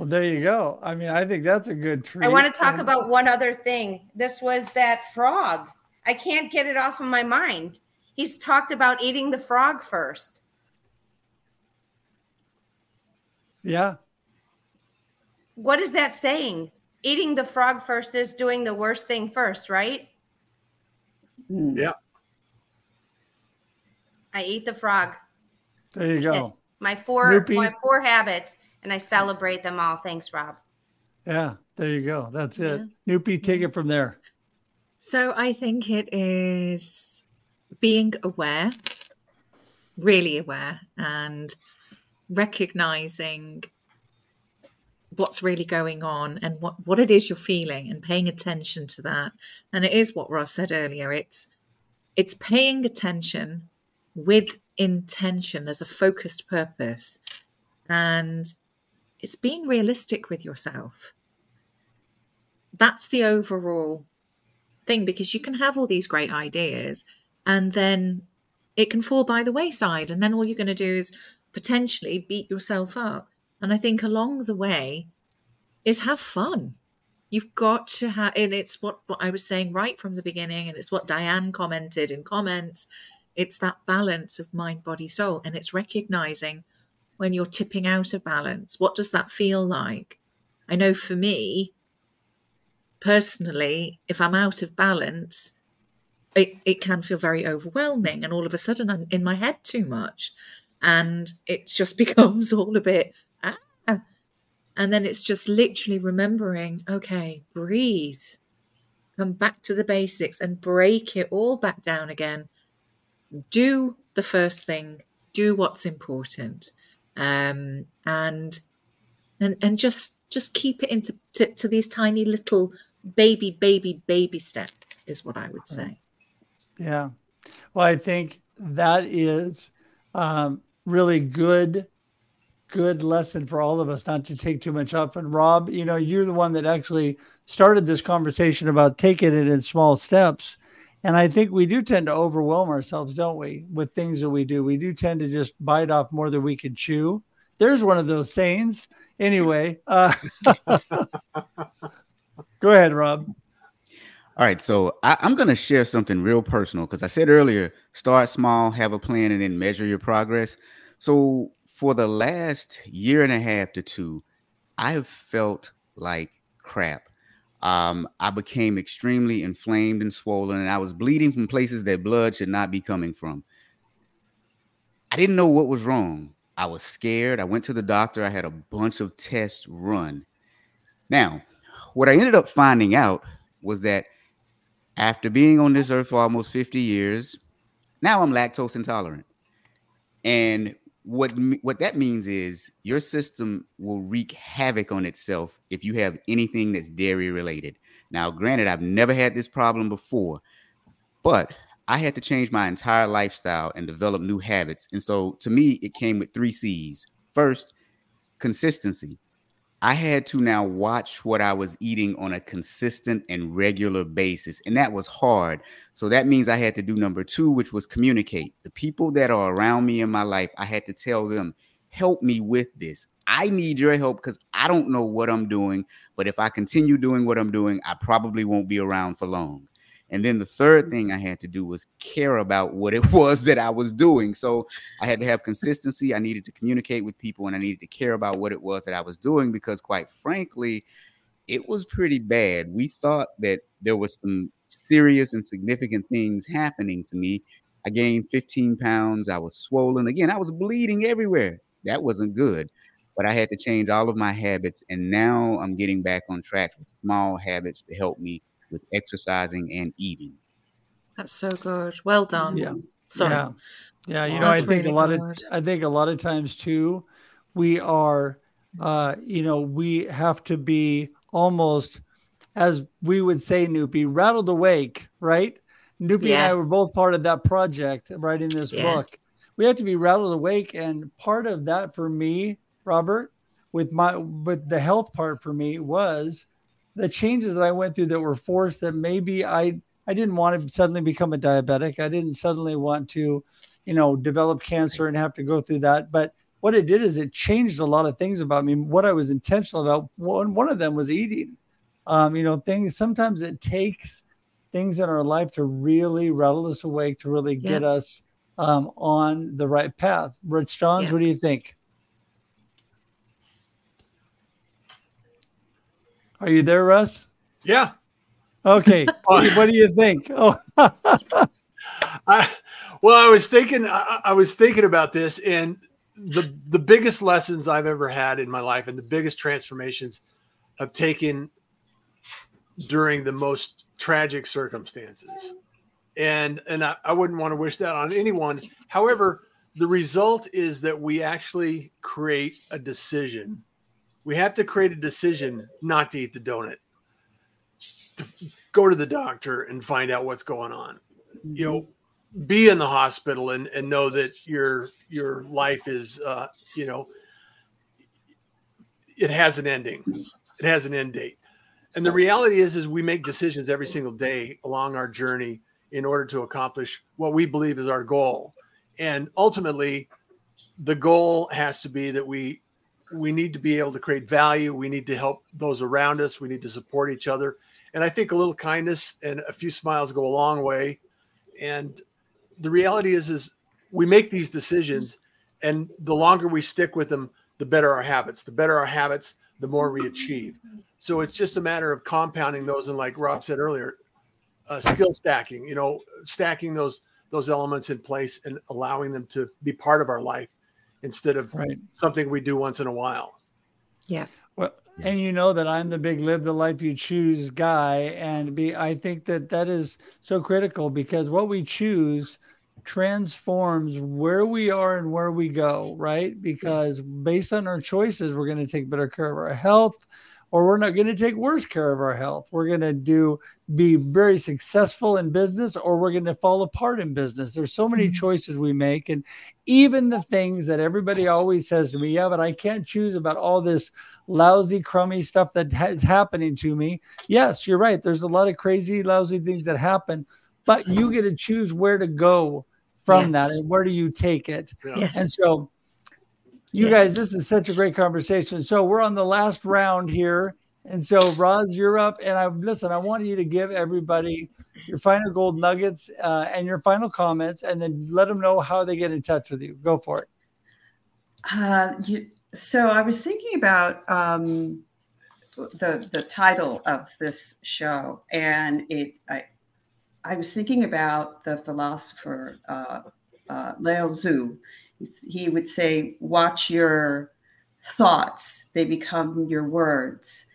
well, there you go. I mean, I think that's a good treat. I want to talk and- about one other thing. This was that frog. I can't get it off of my mind. He's talked about eating the frog first. Yeah. What is that saying? Eating the frog first is doing the worst thing first, right? Mm. Yeah. I eat the frog. There you go. Yes. My four my four habits and I celebrate them all. Thanks, Rob. Yeah, there you go. That's it. Yeah. Nupi, take it from there. So I think it is being aware, really aware, and recognizing what's really going on and what, what it is you're feeling and paying attention to that. And it is what Ross said earlier. It's it's paying attention with intention. There's a focused purpose. And it's being realistic with yourself. That's the overall thing because you can have all these great ideas and then it can fall by the wayside. And then all you're going to do is potentially beat yourself up. And I think along the way is have fun. You've got to have, and it's what, what I was saying right from the beginning, and it's what Diane commented in comments. It's that balance of mind, body, soul, and it's recognizing when you're tipping out of balance? What does that feel like? I know for me, personally, if I'm out of balance, it, it can feel very overwhelming. And all of a sudden, I'm in my head too much. And it just becomes all a bit, ah. And then it's just literally remembering, okay, breathe, come back to the basics and break it all back down again. Do the first thing, do what's important. Um, and and and just just keep it into to, to these tiny little baby baby baby steps is what i would say. Yeah. Well i think that is um, really good good lesson for all of us not to take too much up. And rob you know you're the one that actually started this conversation about taking it in small steps and i think we do tend to overwhelm ourselves don't we with things that we do we do tend to just bite off more than we can chew there's one of those sayings anyway, uh, go ahead, Rob. All right, so I, am going to share something real personal because I said earlier, start small, have a plan, and then measure your progress. So for the last year and a half to two, I have felt like crap. Um, I became extremely inflamed and swollen, and I was bleeding from places that blood should not be coming from. I didn't know what was wrong. I was scared. I went to the doctor. I had a bunch of tests run. Now, what I ended up finding out was that after being on this earth for almost 50 years, now I'm lactose intolerant. And what what that means is your system will wreak havoc on itself if you have anything that's dairy related. Now, granted, I've never had this problem before, but I had to change my entire lifestyle and develop new habits. And so to me, it came with three C's. First, consistency. I had to now watch what I was eating on a consistent and regular basis. And that was hard. So that means I had to do number two, which was communicate. The people that are around me in my life, I had to tell them, help me with this. I need your help because I don't know what I'm doing. But if I continue doing what I'm doing, I probably won't be around for long. And then the third mm-hmm. thing I had to do was care about what it was that I was doing. So I had to have consistency. I needed to communicate with people and I needed to care about what it was that I was doing because, quite frankly, it was pretty bad. We thought that there was some serious and significant things happening to me. I gained 15 pounds. I was swollen. Again, I was bleeding everywhere. That wasn't good. But I had to change all of my habits. And now I'm getting back on track with small habits to help me with exercising and eating. That's so good. Well done. Yeah. Sorry. Yeah. Yeah. You know, I think really a lot good. of I think a lot of times too, we are uh, you know, we have to be almost as we would say, Nupi, rattled awake, right? Nupi yeah. and I were both part of that project writing this yeah. book. We have to be rattled awake. And part of that for me, Robert, with my with the health part for me was the changes that I went through that were forced that maybe I I didn't want to suddenly become a diabetic. I didn't suddenly want to, you know, develop cancer and have to go through that. But what it did is it changed a lot of things about me. What I was intentional about, one, one of them was eating. Um, you know, things sometimes it takes things in our life to really rattle us awake, to really yeah. get us um, on the right path. Russ Johns, yeah. what do you think? Are you there, Russ? Yeah. Okay. what do you think? Oh. I, well, I was thinking. I, I was thinking about this, and the the biggest lessons I've ever had in my life, and the biggest transformations, have taken during the most tragic circumstances, and and I, I wouldn't want to wish that on anyone. However, the result is that we actually create a decision we have to create a decision not to eat the donut, to go to the doctor and find out what's going on. You know, be in the hospital and, and know that your your life is uh, you know it has an ending. It has an end date. And the reality is is we make decisions every single day along our journey in order to accomplish what we believe is our goal. And ultimately the goal has to be that we we need to be able to create value. We need to help those around us. We need to support each other. And I think a little kindness and a few smiles go a long way. And the reality is, is we make these decisions, and the longer we stick with them, the better our habits. The better our habits, the more we achieve. So it's just a matter of compounding those, and like Rob said earlier, uh, skill stacking. You know, stacking those those elements in place and allowing them to be part of our life instead of Right. something we do once in a while. Yeah. Well, and you know that I'm the big live the life you choose guy, and be I think that that is so critical because what we choose transforms where we are and where we go, right? Because based on our choices, we're going to take better care of our health, or we're not going to take worse care of our health. We're going to do be very successful in business, or we're going to fall apart in business. There's so many mm-hmm. choices we make, and even the things that everybody always says to me, yeah, but I can't choose about all this lousy, crummy stuff that ha- is happening to me. Yes, you're right. There's a lot of crazy, lousy things that happen, but you get to choose where to go from that and where do you take it. Yeah. And so, you guys, this is such a great conversation. So we're on the last round here. And so, Roz, you're up. And I listen. I want you to give everybody your final gold nuggets uh, and your final comments, and then let them know how they get in touch with you. Go for it. Uh, you, so I was thinking about um, the the title of this show, and it I I was thinking about the philosopher uh, uh, Lao Tzu. He would say, "Watch your thoughts; they become your words.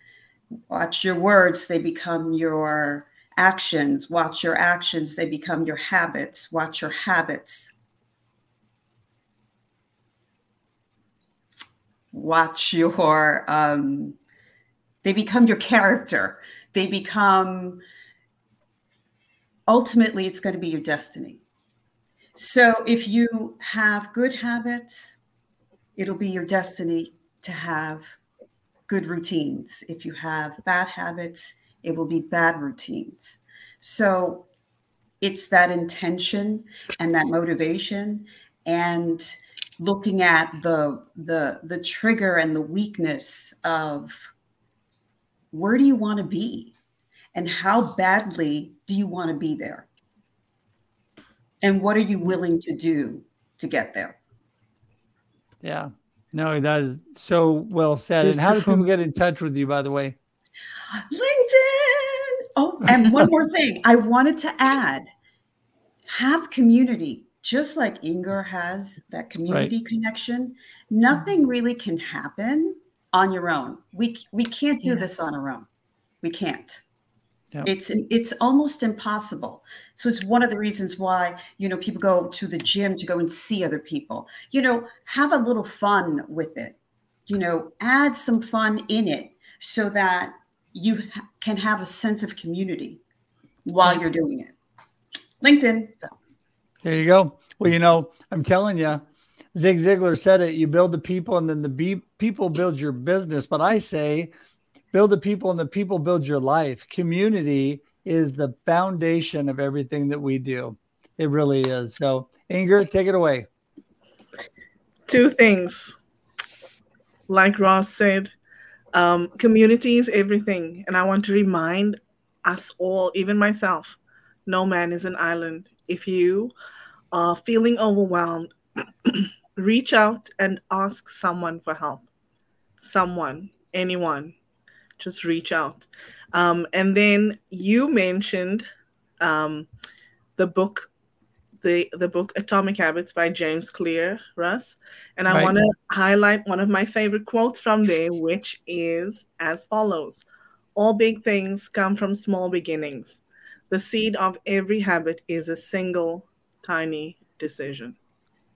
Watch your words; they become your actions. Watch your actions; they become your habits. Watch your habits." watch your um, they become your character they become ultimately it's going to be your destiny so if you have good habits it'll be your destiny to have good routines. If you have bad habits it will be bad routines. So it's that intention and that motivation and looking at the the the trigger and the weakness of where do you want to be and how badly do you want to be there and what are you willing to do to get there Yeah. No, that is so well said. And how do people get in touch with you, by the way? linkedin oh and one more thing i wanted to add have community just like Ingor has that community connection nothing really can happen on your own we we can't do Yeah. this on our own we can't It's it's almost impossible so it's one of the reasons why you know people go to the gym to go and see other people you know have a little fun with it you know add some fun in it so that you ha- can have a sense of community while you're doing it linkedin There you go. Well, you know, I'm telling you, Zig Ziglar said it. You build the people, and then the be- people build your business. But I say, build the people, and the people build your life. Community is the foundation of everything that we do. It really is. So, Ingor, take it away. two things. Like Ross said, um, community is everything. And I want to remind us all, even myself, no man is an island. If you are feeling overwhelmed, reach out and ask someone for help. Someone, anyone, just reach out. Um, and then you mentioned um, the book the the book Atomic Habits by James Clear, Russ. And I Right. want to highlight one of my favorite quotes from there, which is as follows All big things come from small beginnings. The seed of every habit is a single tiny decision.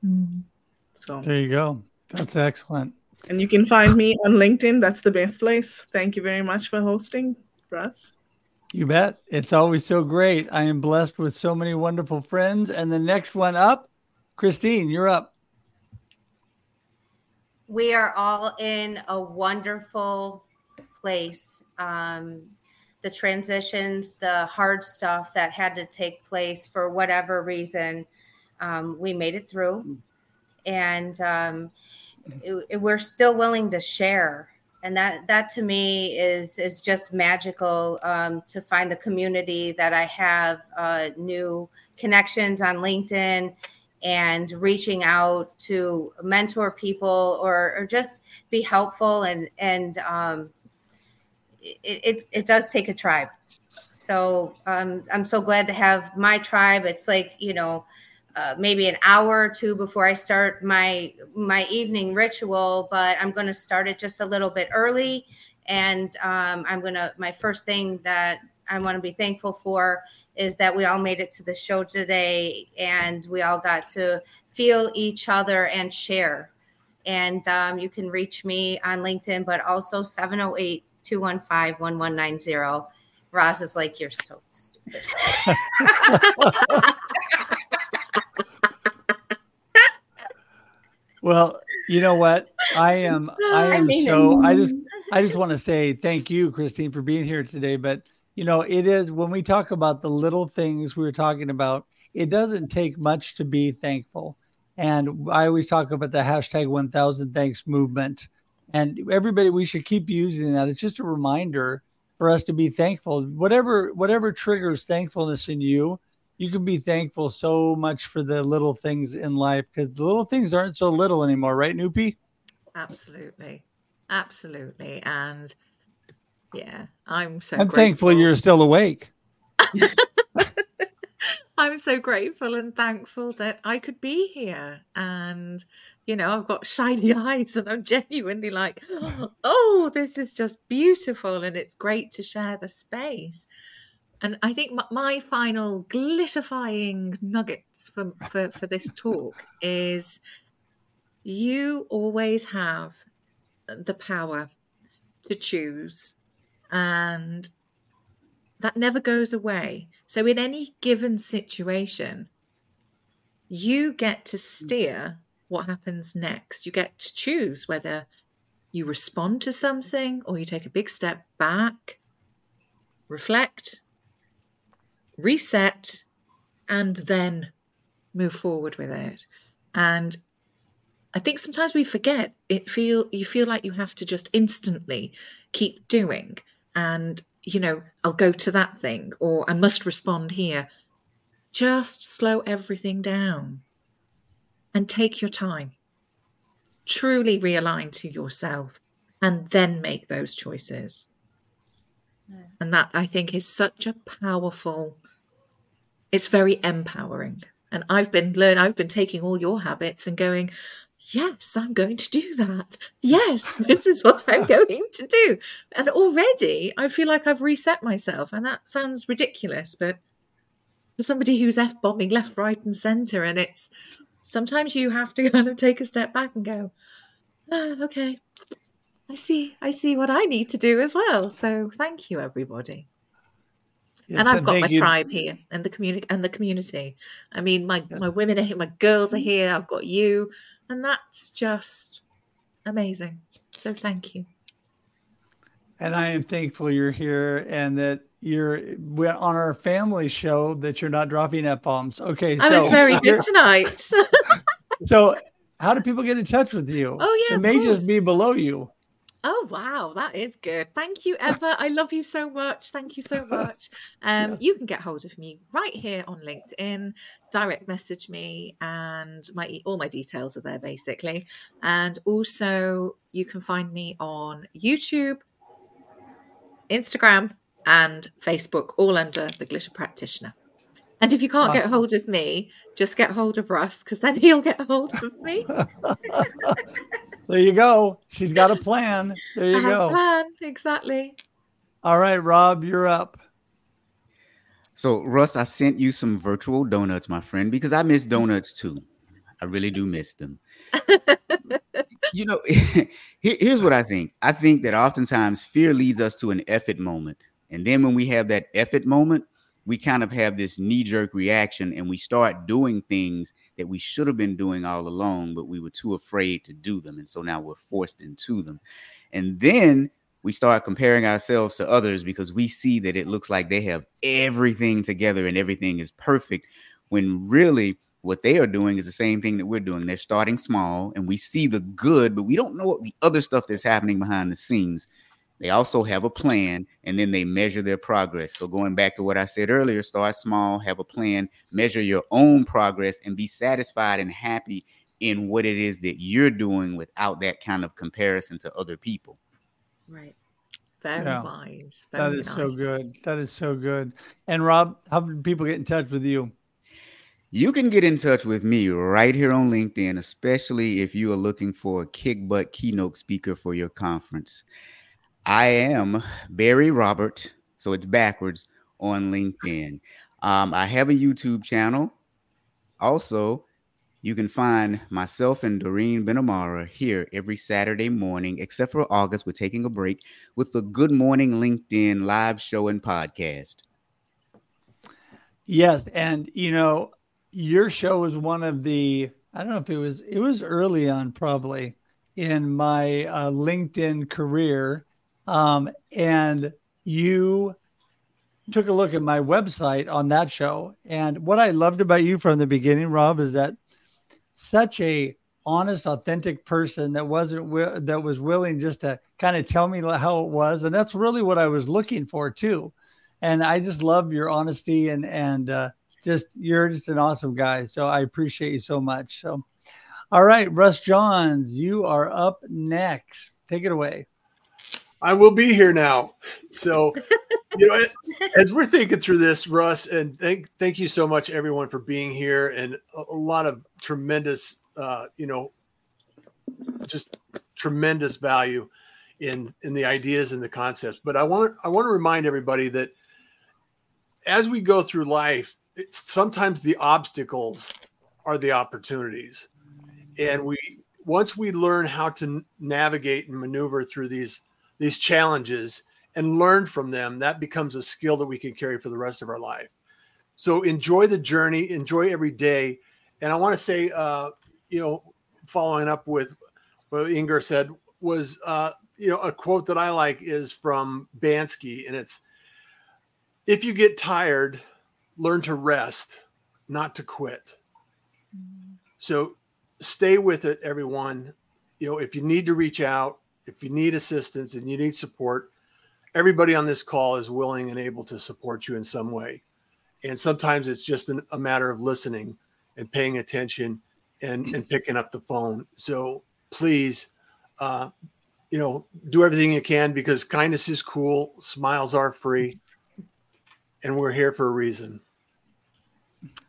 Mm. So, There you go. That's excellent. And you can find me on LinkedIn. That's the best place. Thank you very much for hosting, Russ. You bet. It's always so great. I am blessed with so many wonderful friends. And the next one up, Christine, you're up. we are all in a wonderful place. Um, the transitions, the hard stuff that had to take place for whatever reason, um, we made it through, and um, it- we're still willing to share. And that that to me is is just magical um, to find the community that I have, uh, new connections on LinkedIn, and reaching out to mentor people or, or just be helpful and and um, it, it, it does take a tribe. So um, I'm so glad to have my tribe. It's like, you know, uh, maybe an hour or two before I start my my evening ritual, but I'm going to start it just a little bit early. And um, I'm going to my first thing that I want to be thankful for is that we all made it to the show today, and we all got to feel each other and share. And um, you can reach me on LinkedIn, but also 708 215 1190. Ross is like, You're so stupid. Well, you know what? I am I am so I just I just want to say thank you, Christine, for being here today. But you know, it is when we talk about the little things we were talking about, it doesn't take much to be thankful. And I always talk about the hashtag 1000 thanks movement. And everybody, we should keep using that. It's just a reminder for us to be thankful. Whatever, whatever triggers thankfulness in you, you can be thankful so much for the little things in life because the little things aren't so little anymore, right, Nupi? Absolutely. Absolutely. And yeah, I'm so I'm grateful. thankful you're still awake. I'm so grateful and thankful that I could be here. And, you know, I've got shiny eyes and I'm genuinely like, oh, this is just beautiful. And it's great to share the space. And I think my, my final glitterfying nuggets for, for, for this talk is you always have the power to choose and that never goes away. So, in any given situation, you get to steer what happens next. You get to choose whether you respond to something or you take a big step back, reflect, reset, and then move forward with it. And I think sometimes we forget it feel you feel like you have to just instantly keep doing and you know I'll go to that thing or I must respond here just slow everything down and take your time truly realign to yourself and then make those choices yeah. and that I think is such a powerful it's very empowering and I've been learn I've been taking all your habits and going yes, I'm going to do that. Yes, this is what I'm going to do. And already I feel like I've reset myself. And that sounds ridiculous, but for somebody who's F bombing left, right, and center, and it's sometimes you have to kind of take a step back and go, ah, okay, I see, I see what I need to do as well. So thank you, everybody. Yes, and I've got my you. tribe here and the community and the community. I mean, my my women are here, my girls are here. I've got you. And that's just amazing. So thank you. And I am thankful you're here and that you're on our family show that you're not dropping F bombs. Okay. I was very good tonight. so, how do people get in touch with you? Oh, yeah. It may course. just be below you. Oh wow, that is good. Thank you, Eva. I love you so much. Thank you so much. Um, yeah. You can get hold of me right here on LinkedIn. Direct message me, and my all my details are there basically. And also, you can find me on YouTube, Instagram, and Facebook, all under the Glitter Practitioner. And if you can't get hold of me, just get hold of Russ because then he'll get hold of me. There you go. She's got a plan. There you go. plan exactly. All right, Rob, you're up. So, Russ, I sent you some virtual donuts, my friend, because I miss donuts too. I really do miss them. you know, here's what I think. I think that oftentimes fear leads us to an effort moment. And then when we have that effort moment, we kind of have this knee jerk reaction and we start doing things that we should have been doing all along, but we were too afraid to do them. And so now we're forced into them. And then we start comparing ourselves to others because we see that it looks like they have everything together and everything is perfect when really what they are doing is the same thing that we're doing. They're starting small and we see the good, but we don't know what the other stuff that's happening behind the scenes. They also have a plan and then they measure their progress. So, going back to what I said earlier, start small, have a plan, measure your own progress, and be satisfied and happy in what it is that you're doing without that kind of comparison to other people. Right. Very Yeah. wise. That Very is so good. That is so good. And Rob, how do people get in touch with you? You can get in touch with me right here on LinkedIn, especially if you are looking for a kick butt keynote speaker for your conference. I am Berry Robert, so it's backwards on LinkedIn. Um, I have a YouTube channel. Also, you can find myself and Doreen Benamara here every Saturday morning, except for August. We're taking a break with the Good Morning LinkedIn live show and podcast. Yes, and you know, your show was one of the I don't know if it was it was early on probably in my uh, LinkedIn career, um, and you took a look at my website on that show. And what I loved about you from the beginning, Rob, is that such a honest, authentic person that wasn't wi- that was willing just to kind of tell me how it was, and that's really what I was looking for too. And I just love your honesty and and uh, just you're just an awesome guy. So I appreciate you so much. So, all right, Russ Johns, you are up next. Take it away. I will be here now. So, you know, as we're thinking through this, Russ, and thank thank you so much, everyone, for being here, and a, a lot of tremendous, uh, you know, just tremendous value in in the ideas and the concepts. But I want I want to remind everybody that as we go through life, it's, sometimes the obstacles are the opportunities, and we once we learn how to navigate and maneuver through these these challenges and learn from them, that becomes a skill that we can carry for the rest of our life. So enjoy the journey, enjoy every day. And I want to say, uh, you know, following up with what Ingor said was, uh, you know, a quote that I like is from Banksy, and it's, "If you get tired, learn to rest, not to quit." So stay with it, everyone. You know, if you need to reach out, if you need assistance and you need support, everybody on this call is willing and able to support you in some way. And sometimes it's just an, a matter of listening and paying attention and, and picking up the phone. So please, uh, you know, do everything you can because kindness is cool, smiles are free, and we're here for a reason.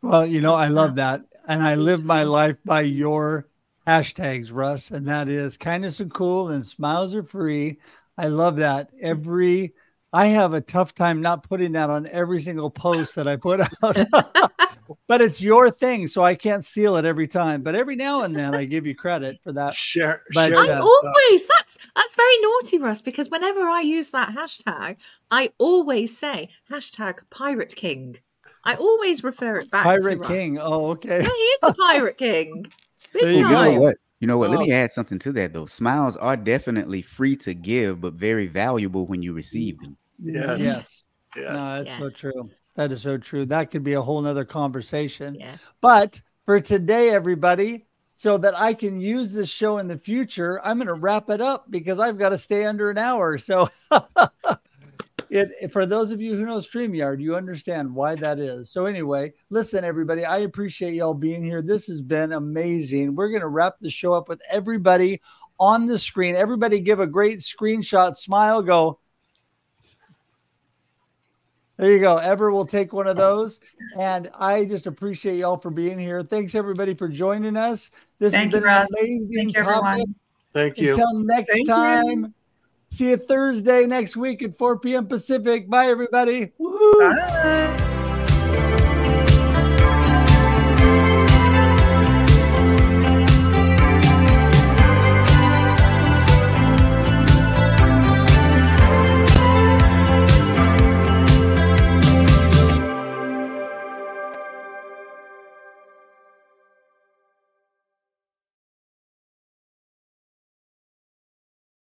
Well, you know, I love that. And I live my life by your hashtags, Russ, and that is kindness and cool and smiles are free. I love that. Every I have a tough time not putting that on every single post that I put out. but it's your thing, so I can't steal it every time. But every now and then I give you credit for that. Share, But, share I that. Uh, always that's that's very naughty, Russ, because whenever I use that hashtag, I always say hashtag Pirate King. I always refer it back to Pirate King. Oh, okay. Yeah, he is the Pirate King. Big There you You go. know what? You know what? Let Oh. me add something to that though. Smiles are definitely free to give, but very valuable when you receive them. Yes. Yes. Yes. No, that's so true. That is so true. That could be a whole nother conversation. Yeah. But for today, everybody, so that I can use this show in the future, I'm going to wrap it up because I've got to stay under an hour. So, it for those of you who know StreamYard, you understand why that is. So, anyway, listen, everybody, I appreciate y'all being here. This has been amazing. We're going to wrap the show up with everybody on the screen. Everybody give a great screenshot, smile, go. There you go. Ever will take one of those. And I just appreciate y'all for being here. Thanks everybody for joining us. This Thank has you, been an amazing Thank you, topic. everyone. Thank you. Until next Thank you. See you Thursday next week at 4 p.m. Pacific. Bye, everybody. Woohoo. Bye.